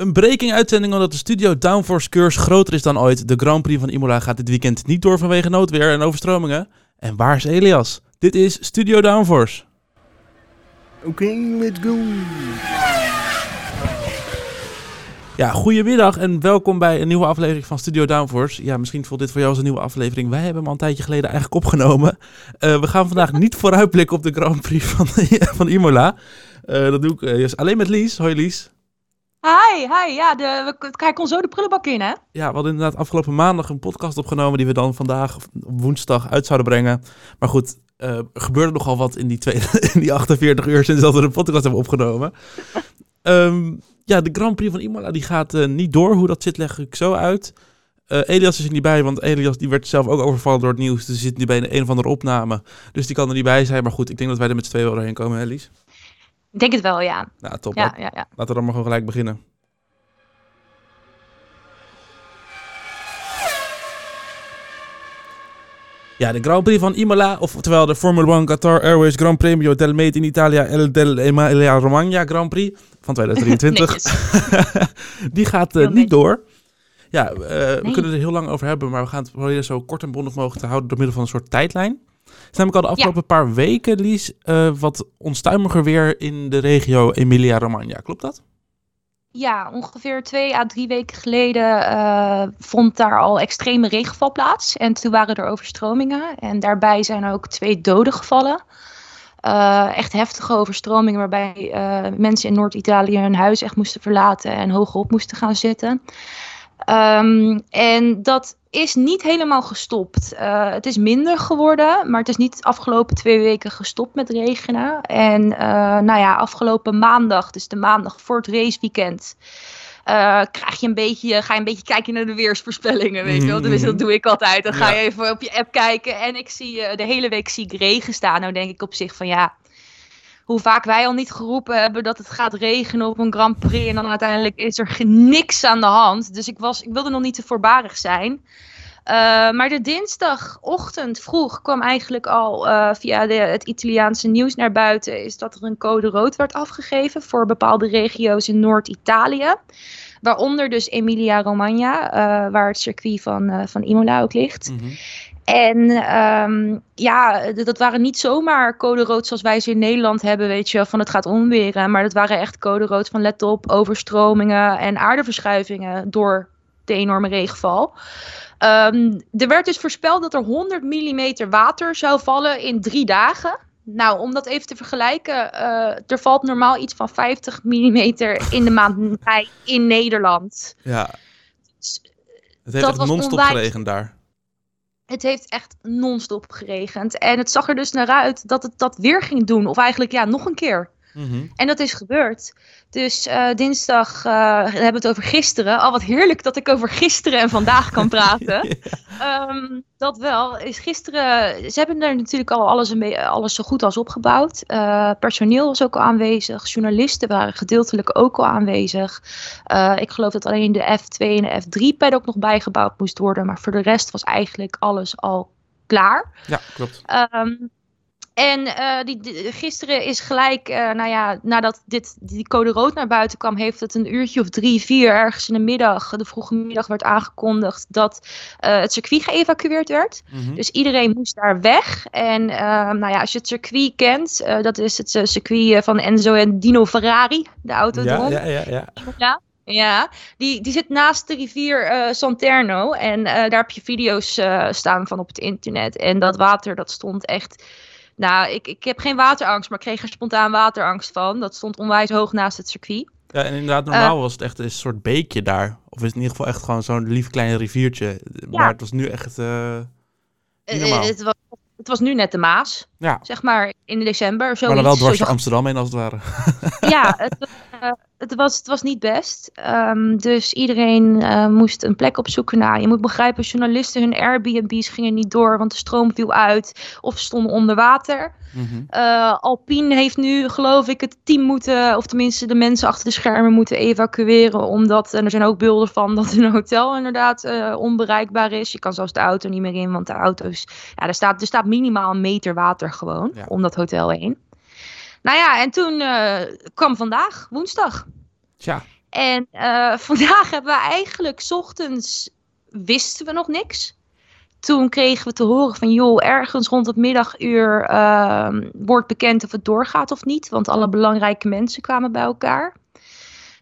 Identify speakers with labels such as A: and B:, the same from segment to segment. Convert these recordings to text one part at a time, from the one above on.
A: Een breaking uitzending omdat de studio Downforce curse groter is dan ooit. De Grand Prix van Imola gaat dit weekend niet door vanwege noodweer en overstromingen. En waar is Elias? Dit is Studio Downforce.
B: Oké, let's go.
A: Ja, goedemiddag en welkom bij een nieuwe aflevering van Studio Downforce. Ja, misschien voelt dit voor jou als een nieuwe aflevering. Wij hebben hem al een tijdje geleden eigenlijk opgenomen. Uh, we gaan vandaag niet vooruitblikken op de Grand Prix van, van Imola. Uh, dat doe ik uh, alleen met Lies. Hoi Lies.
C: Hi, hi. Ja, de, we, hij kon zo de prullenbak in, hè?
A: Ja, we hadden inderdaad afgelopen maandag een podcast opgenomen die we dan vandaag woensdag uit zouden brengen. Maar goed, uh, er gebeurde nogal wat in die, tweede, in die 48 uur sinds dat we de podcast hebben opgenomen. um, ja, de Grand Prix van Imola die gaat uh, niet door. Hoe dat zit leg ik zo uit. Uh, Elias is er niet bij, want Elias die werd zelf ook overvallen door het nieuws. Dus zit nu bij een, een of andere opname. Dus die kan er niet bij zijn. Maar goed, ik denk dat wij er met z'n tweeën wel doorheen komen, Elias.
C: Ik denk het wel, ja.
A: Nou, top.
C: Ja, ja, ja.
A: Laten we dan maar gewoon gelijk beginnen. Ja, de Grand Prix van Imola, oftewel de Formula 1 Qatar Airways Grand Premio del Mate in Italia El del Emilia Romagna Grand Prix van 2023. Die gaat uh, niet door. Ja, uh, nee. we kunnen er heel lang over hebben, maar we gaan het proberen zo kort en bondig mogelijk te houden door middel van een soort tijdlijn. Het is namelijk al de afgelopen ja. paar weken, Lies, uh, wat onstuimiger weer in de regio Emilia-Romagna. Klopt dat?
C: Ja, ongeveer twee à drie weken geleden uh, vond daar al extreme regenval plaats. En toen waren er overstromingen. En daarbij zijn ook twee doden gevallen. Uh, echt heftige overstromingen waarbij uh, mensen in Noord-Italië hun huis echt moesten verlaten en hogerop moesten gaan zitten. Um, en dat is niet helemaal gestopt. Uh, het is minder geworden, maar het is niet de afgelopen twee weken gestopt met regenen. En uh, nou ja, afgelopen maandag, dus de maandag voor het raceweekend, uh, krijg je een beetje, ga je een beetje kijken naar de weersvoorspellingen, weet je wel. Dus dat doe ik altijd. Dan ga je even op je app kijken en ik zie de hele week zie ik regen staan. Nou denk ik op zich van ja, hoe vaak wij al niet geroepen hebben dat het gaat regenen op een Grand Prix. En dan uiteindelijk is er niks aan de hand. Dus ik, was, ik wilde nog niet te voorbarig zijn. Uh, maar de dinsdagochtend vroeg kwam eigenlijk al uh, via het Italiaanse nieuws naar buiten. Is dat er een code rood werd afgegeven voor bepaalde regio's in Noord-Italië. Waaronder dus Emilia-Romagna, uh, waar het circuit van, van Imola ook ligt. -hmm. En um, ja, dat waren niet zomaar code rood zoals wij ze in Nederland hebben, weet je, van het gaat onweren. Maar dat waren echt code rood van let op, overstromingen en aardeverschuivingen door de enorme regenval. Um, er werd dus voorspeld dat er 100 mm water zou vallen in drie dagen. Nou, om dat even te vergelijken, uh, er valt normaal iets van 50 mm in de maand mei in Nederland.
A: Ja. Dus, het heeft non-stop geregend daar.
C: Het heeft echt non-stop geregend. En het zag er dus naar uit dat het dat weer ging doen. Of eigenlijk ja, nog een keer. Mm -hmm. En dat is gebeurd. Dus uh, dinsdag uh, we hebben het over gisteren. Al oh, wat heerlijk dat ik over gisteren en vandaag kan praten. ja. um, dat wel. Is gisteren, ze hebben er natuurlijk al alles, een alles zo goed als opgebouwd. Uh, personeel was ook al aanwezig. Journalisten waren gedeeltelijk ook al aanwezig. ik geloof dat alleen de F2 en de F3 paddock nog bijgebouwd moest worden. Maar voor de rest was eigenlijk alles al klaar.
A: Ja, klopt.
C: Um, en uh, die, die, gisteren is gelijk, uh, nou ja, nadat dit, die code rood naar buiten kwam, heeft het een uurtje of drie, vier ergens in de middag, de vroege middag, werd aangekondigd dat uh, het circuit geëvacueerd werd. Mm -hmm. Dus iedereen moest daar weg. En nou ja, als je het circuit kent, dat is het circuit van Enzo en Dino Ferrari, de autodroom.
A: Ja, ja, ja. ja.
C: ja. Ja, die, die zit naast de rivier uh, Santerno. En uh, daar heb je video's uh, staan van op het internet. En dat water, dat stond echt nou, ik, ik heb geen waterangst, maar ik kreeg er spontaan waterangst van. Dat stond onwijs hoog naast het circuit.
A: Ja, en inderdaad, normaal uh, was het echt een soort beekje daar. Of is het in ieder geval echt gewoon zo'n lief klein riviertje. Maar ja. het was nu echt uh.
C: Het was, het was nu net de Maas,
A: ja.
C: zeg maar, in december. Zoiets,
A: maar dan wel dwars Amsterdam heen als het ware.
C: Ja, het, het, was, het was niet best. Um, dus iedereen uh, moest een plek opzoeken. Nou, je moet begrijpen, journalisten hun Airbnb's gingen niet door, want de stroom viel uit of stonden onder water. Mm -hmm. uh, Alpine heeft nu, geloof ik, het team moeten, of tenminste de mensen achter de schermen moeten evacueren. Omdat, en er zijn ook beelden van, dat een hotel inderdaad uh, onbereikbaar is. Je kan zelfs de auto niet meer in, want de auto's, ja, er staat, er staat minimaal een meter water gewoon ja. om dat hotel heen. Nou ja, en toen uh, kwam vandaag, woensdag.
A: Tja.
C: En uh, vandaag hebben we eigenlijk, s ochtends wisten we nog niks. Toen kregen we te horen van, joh, ergens rond het middaguur uh, wordt bekend of het doorgaat of niet. Want alle belangrijke mensen kwamen bij elkaar.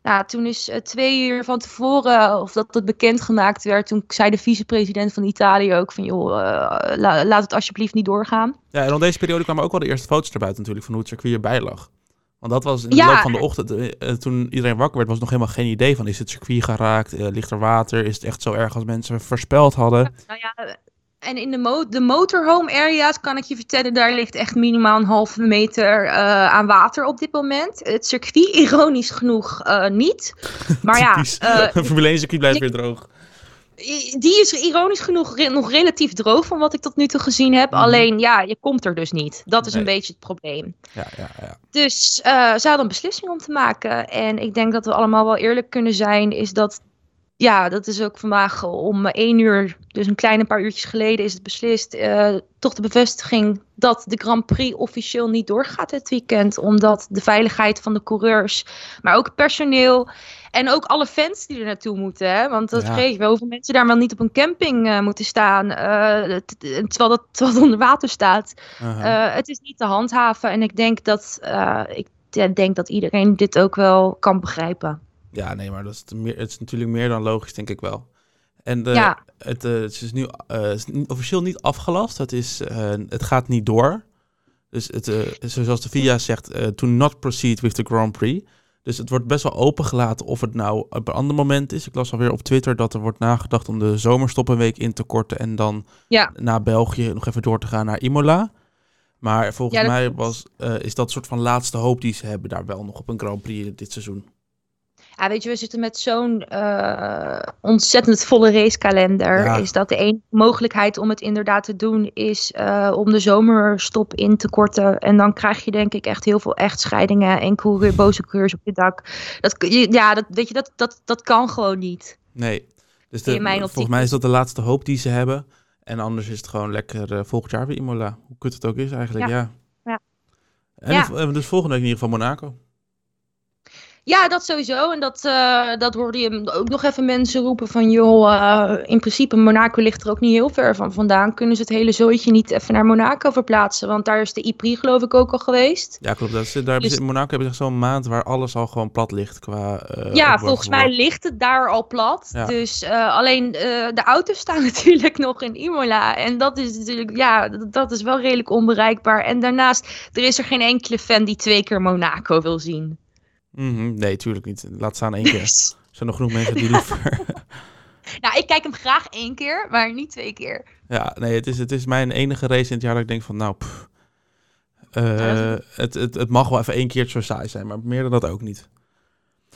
C: Nou, toen is uh, twee uur van tevoren, of dat het bekendgemaakt werd, toen zei de vicepresident van Italië ook van, joh, uh, la, laat het alsjeblieft niet doorgaan.
A: Ja, en op deze periode kwamen ook wel de eerste foto's erbij natuurlijk van hoe het circuit erbij lag. Want dat was in de ja. loop van de ochtend, uh, toen iedereen wakker werd, was nog helemaal geen idee van is het circuit geraakt, ligt er water, is het echt zo erg als mensen voorspeld hadden.
C: Ja, nou ja, en in de, mo de motorhome area's kan ik je vertellen, daar ligt echt minimaal een halve meter uh, aan water op dit moment. Het circuit, ironisch genoeg, uh, niet. Maar ja.
A: Uh, Formule 1 circuit blijft weer droog.
C: Die is ironisch genoeg re nog relatief droog van wat ik tot nu toe gezien heb. Mm. Alleen ja, je komt er dus niet. Dat is nee. een beetje het probleem.
A: Ja, ja, ja.
C: Dus ze hadden een beslissing om te maken. En ik denk dat we allemaal wel eerlijk kunnen zijn, is dat ja, dat is ook vandaag om één uur, dus een kleine paar uurtjes geleden, is het beslist. Uh, toch de bevestiging dat de Grand Prix officieel niet doorgaat het weekend. Omdat de veiligheid van de coureurs, maar ook personeel en ook alle fans die er naartoe moeten. Hè? Want dat ja. geeft wel hoeveel mensen daar wel niet op een camping uh, moeten staan. Uh, terwijl, dat, terwijl het onder water staat. -huh. het is niet te handhaven. En ik denk dat, ik denk dat iedereen dit ook wel kan begrijpen.
A: Ja, nee, maar dat is, meer, het is natuurlijk meer dan logisch, denk ik wel. En de, ja. het, uh, het, is nu uh, is officieel niet afgelast. Het, is, uh, het gaat niet door. Dus het, zoals de VIA zegt, to not proceed with the Grand Prix. Dus het wordt best wel opengelaten of het nou op een ander moment is. Ik las alweer op Twitter dat er wordt nagedacht om de zomerstop een week in te korten. En dan
C: ja.
A: naar België nog even door te gaan naar Imola. Maar volgens ja, mij was, is dat soort van laatste hoop die ze hebben daar wel nog op een Grand Prix dit seizoen.
C: Ja, weet je, we zitten met zo'n uh, ontzettend volle racekalender. Ja. Is dat de enige mogelijkheid om het inderdaad te doen, is uh, om de zomerstop in te korten. En dan krijg je denk ik echt heel veel echtscheidingen en coureur, boze coureurs op je dak. Dat, ja, dat, weet je, dat, dat, dat kan gewoon niet.
A: Nee, dus de, volgens mij is dat de laatste hoop die ze hebben. En anders is het gewoon lekker uh, volgend jaar weer Imola. Hoe kut het ook is eigenlijk, ja.
C: ja.
A: ja. En dus volgende week in ieder geval Monaco.
C: Ja, dat sowieso. En dat, uh, dat hoorde je ook nog even mensen roepen van... joh, uh, in principe Monaco ligt er ook niet heel ver van vandaan. Kunnen ze het hele zooitje niet even naar Monaco verplaatsen? Want daar is de IPRI geloof ik ook al geweest.
A: Ja, klopt. Dat is, daar dus... in Monaco hebben ze zo'n maand waar alles al gewoon plat ligt qua...
C: Uh, ja, volgens mij ligt het daar al plat. Ja. Dus alleen de auto's staan natuurlijk nog in Imola. En dat is natuurlijk, ja, dat is wel redelijk onbereikbaar. En daarnaast, er is er geen enkele fan die twee keer Monaco wil zien.
A: Mm -hmm. Nee, tuurlijk niet. Laat staan één keer. er zijn nog genoeg mensen die liever...
C: nou, ik kijk hem graag één keer, maar niet twee keer.
A: Ja, nee, het is, het is mijn enige race in het jaar dat ik denk van, nou, pff, uh, ja, het, het, het mag wel even één keer zo saai zijn, maar meer dan dat ook niet.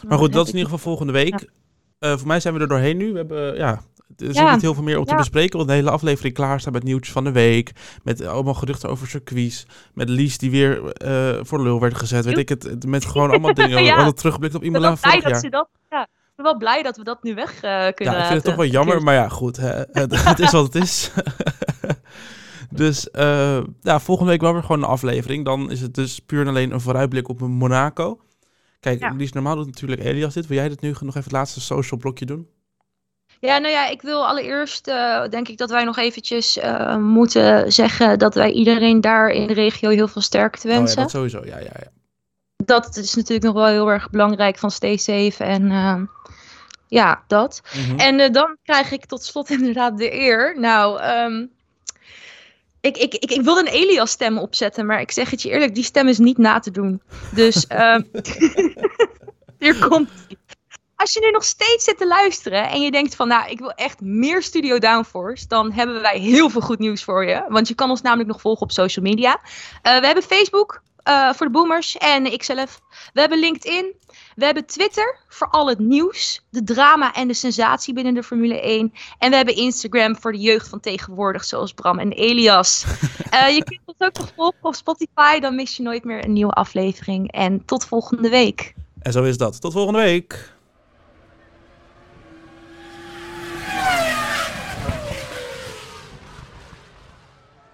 A: Maar goed, dat is in ieder geval volgende week. Ja. Uh, voor mij zijn we er doorheen nu. We hebben, ja, er is ja. niet heel veel meer op te ja. bespreken. Want de hele aflevering klaar staat met nieuwtjes van de week. Met allemaal geruchten over circuits. Met Lies die weer uh, voor de lul werd gezet. Weet ik het. Met gewoon allemaal dingen. ja. We hadden teruggeblikt op Imola vorig jaar.
C: Dat, ja. Ik ben wel blij dat we dat nu weg uh, kunnen
A: Ja, ik vind het toch wel jammer. Maar ja, goed. het, het is wat het is. dus uh, ja, volgende week wel weer gewoon een aflevering. Dan is het dus puur en alleen een vooruitblik op Monaco. Kijk, ja. Lies, normaal doet natuurlijk Elias dit. Wil jij dit nu nog even het laatste social blokje doen?
C: Ja, nou ja, ik wil allereerst uh, denk ik dat wij nog eventjes uh, moeten zeggen dat wij iedereen daar in de regio heel veel sterkte wensen.
A: Oh ja, dat sowieso, ja, ja, ja.
C: Dat is natuurlijk nog wel heel erg belangrijk van stay safe en uh, ja, dat. Mm -hmm. En dan krijg ik tot slot inderdaad de eer. Nou, um, ik, ik, ik, ik wilde een Elias stem opzetten, maar ik zeg het je eerlijk, die stem is niet na te doen. Dus um, hier komt als je nu nog steeds zit te luisteren en je denkt van, nou, ik wil echt meer Studio Downforce, dan hebben wij heel veel goed nieuws voor je. Want je kan ons namelijk nog volgen op social media. Uh, we hebben Facebook uh, voor de boomers en ikzelf. We hebben LinkedIn. We hebben Twitter voor al het nieuws, de drama en de sensatie binnen de Formule 1. En we hebben Instagram voor de jeugd van tegenwoordig, zoals Bram en Elias. uh, je kunt ons ook nog volgen op Spotify, dan mis je nooit meer een nieuwe aflevering. En tot volgende week.
A: En zo is dat. Tot volgende week.